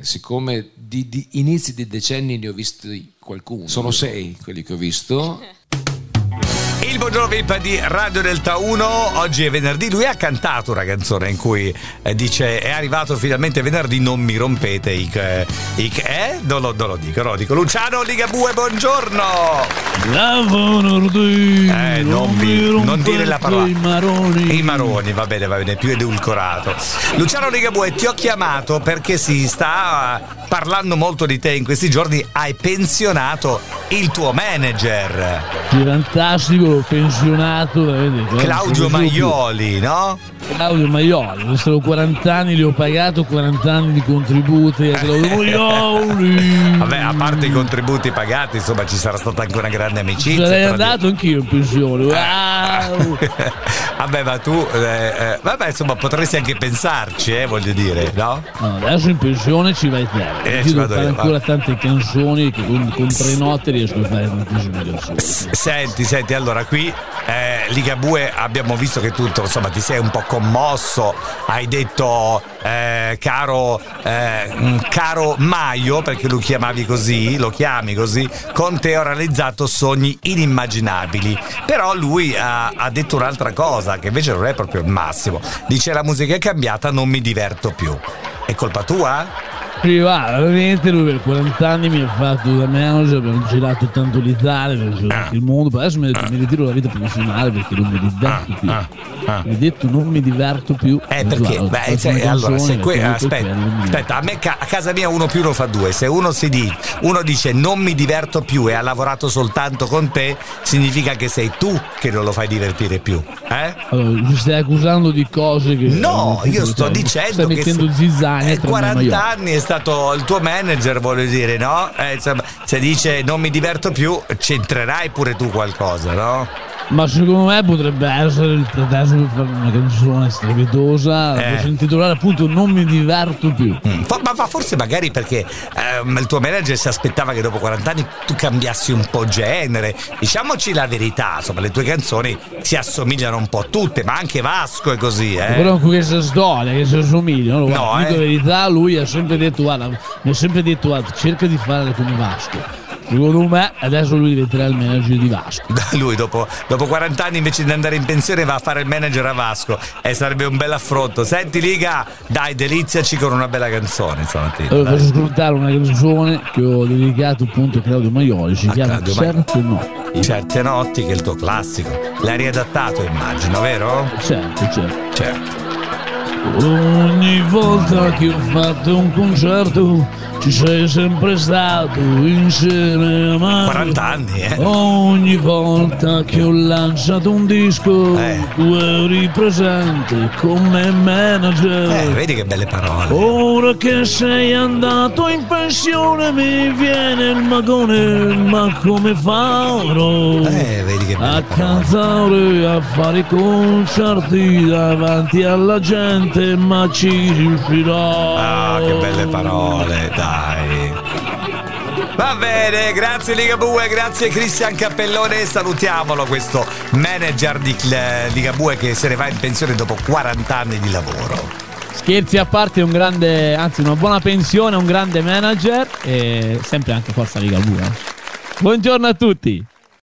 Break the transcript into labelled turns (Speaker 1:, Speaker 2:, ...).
Speaker 1: Siccome di, di inizi di decenni ne ho visti qualcuno. Sono sei quelli che ho visto.
Speaker 2: Il buongiorno VIP di Radio Delta 1, oggi è venerdì, lui ha cantato una canzone in cui eh, dice è arrivato finalmente venerdì, non mi rompete i... Eh, i eh? Non lo, non lo dico, non lo dico. Luciano Ligabue, buongiorno!
Speaker 3: La venerdì!
Speaker 2: Eh, non, mi, non dire la parola.
Speaker 3: I maroni.
Speaker 2: I maroni, va bene, va bene, più edulcorato. Luciano Ligabue, ti ho chiamato perché si sta parlando molto di te in questi giorni, hai pensionato il tuo manager.
Speaker 3: Fantastico, pensionato. Vedete,
Speaker 2: Claudio Maioli, no?
Speaker 3: Claudio Maioli, questi 40 anni, li ho pagato 40 anni di contributi a Claudio Maioli.
Speaker 2: Vabbè, a parte i contributi pagati, insomma, ci sarà stata anche una grande amicizia.
Speaker 3: Sarei andato di... anch'io in pensione. Wow.
Speaker 2: vabbè, ma tu, eh, eh, vabbè, insomma, potresti anche pensarci, eh, voglio dire, no?
Speaker 3: no adesso in pensione ci vai te. Eh, ci vado fare io, ancora va. tante canzoni che con, con tre note riesco a fare tantissime canzoni.
Speaker 2: Senti, senti, allora qui eh, Ligabue abbiamo visto che tu insomma ti sei un po' commosso, hai detto eh, caro, eh, caro Maio, perché lo chiamavi così, lo chiami così, con te ho realizzato sogni inimmaginabili. Però lui ha, ha detto un'altra cosa, che invece non è proprio il massimo. Dice la musica è cambiata, non mi diverto più. È colpa tua?
Speaker 3: Privata, veramente lui per 40 anni mi ha fatto da manager, abbiamo girato tanto l'Italia, abbiamo girato il mondo, poi adesso mi, detto, mi ritiro dalla vita professionale perché non mi diverto più. Mi ha detto non mi diverto più.
Speaker 2: Eh perché? Beh, cioè, allora, se que- aspetta, aspetta, a me a casa mia uno più uno fa due, se uno si dice, uno dice non mi diverto più e ha lavorato soltanto con te, significa che sei tu che non lo fai divertire più. Eh?
Speaker 3: Allora, mi stai accusando di cose che...
Speaker 2: No, io sto dicendo
Speaker 3: stai
Speaker 2: che...
Speaker 3: mettendo zizzania
Speaker 2: 40 anni è stato il tuo manager, voglio dire, no? Eh, insomma, se dice non mi diverto più, c'entrerai pure tu qualcosa, no?
Speaker 3: Ma secondo me potrebbe essere il pretesto per fare una canzone strepitosa. Eh. Posso intitolare appunto Non mi diverto più.
Speaker 2: Mm. Ma, ma, forse magari perché ehm, il tuo manager si aspettava che dopo 40 anni tu cambiassi un po' genere. Diciamoci la verità, insomma, le tue canzoni si assomigliano un po' tutte, ma anche Vasco è così, eh.
Speaker 3: Però questa storia che si assomigliano, no, eh. dico la verità, lui ha sempre detto, guarda, mi ha sempre detto, guarda, cerca di fare come Vasco Secondo me adesso lui diventerà il manager di Vasco.
Speaker 2: Lui dopo, dopo 40 anni invece di andare in pensione va a fare il manager a Vasco e sarebbe un bel affronto. Senti Liga, dai deliziaci con una bella canzone stamattina.
Speaker 3: Allora, faccio ascoltare una canzone che ho dedicato appunto a Claudio Maioli, si a chiama Claudio Certe Ma... Notti.
Speaker 2: Certe Notti che è il tuo classico. L'hai riadattato immagino, vero?
Speaker 3: Certo, certo.
Speaker 2: Certo.
Speaker 3: Ogni volta che ho fatto un concerto ci sei sempre stato insieme a me.
Speaker 2: 40 anni, eh?
Speaker 3: Ogni volta che ho lanciato un disco, eh. tu eri presente come manager.
Speaker 2: Eh, vedi che belle parole.
Speaker 3: Ora che sei andato in pensione, mi viene il magone, ma come farò?
Speaker 2: Eh, vedi che belle
Speaker 3: a cantare, a fare concerti davanti alla gente, ma ci riuscirò.
Speaker 2: Ah, che belle parole, dai dai. Va bene, grazie Ligabue, grazie Cristian Cappellone, salutiamolo questo manager di Ligabue che se ne va in pensione dopo 40 anni di lavoro.
Speaker 3: Scherzi a parte, un grande, anzi una buona pensione, un grande manager e sempre anche forza Ligabue. Buongiorno a tutti.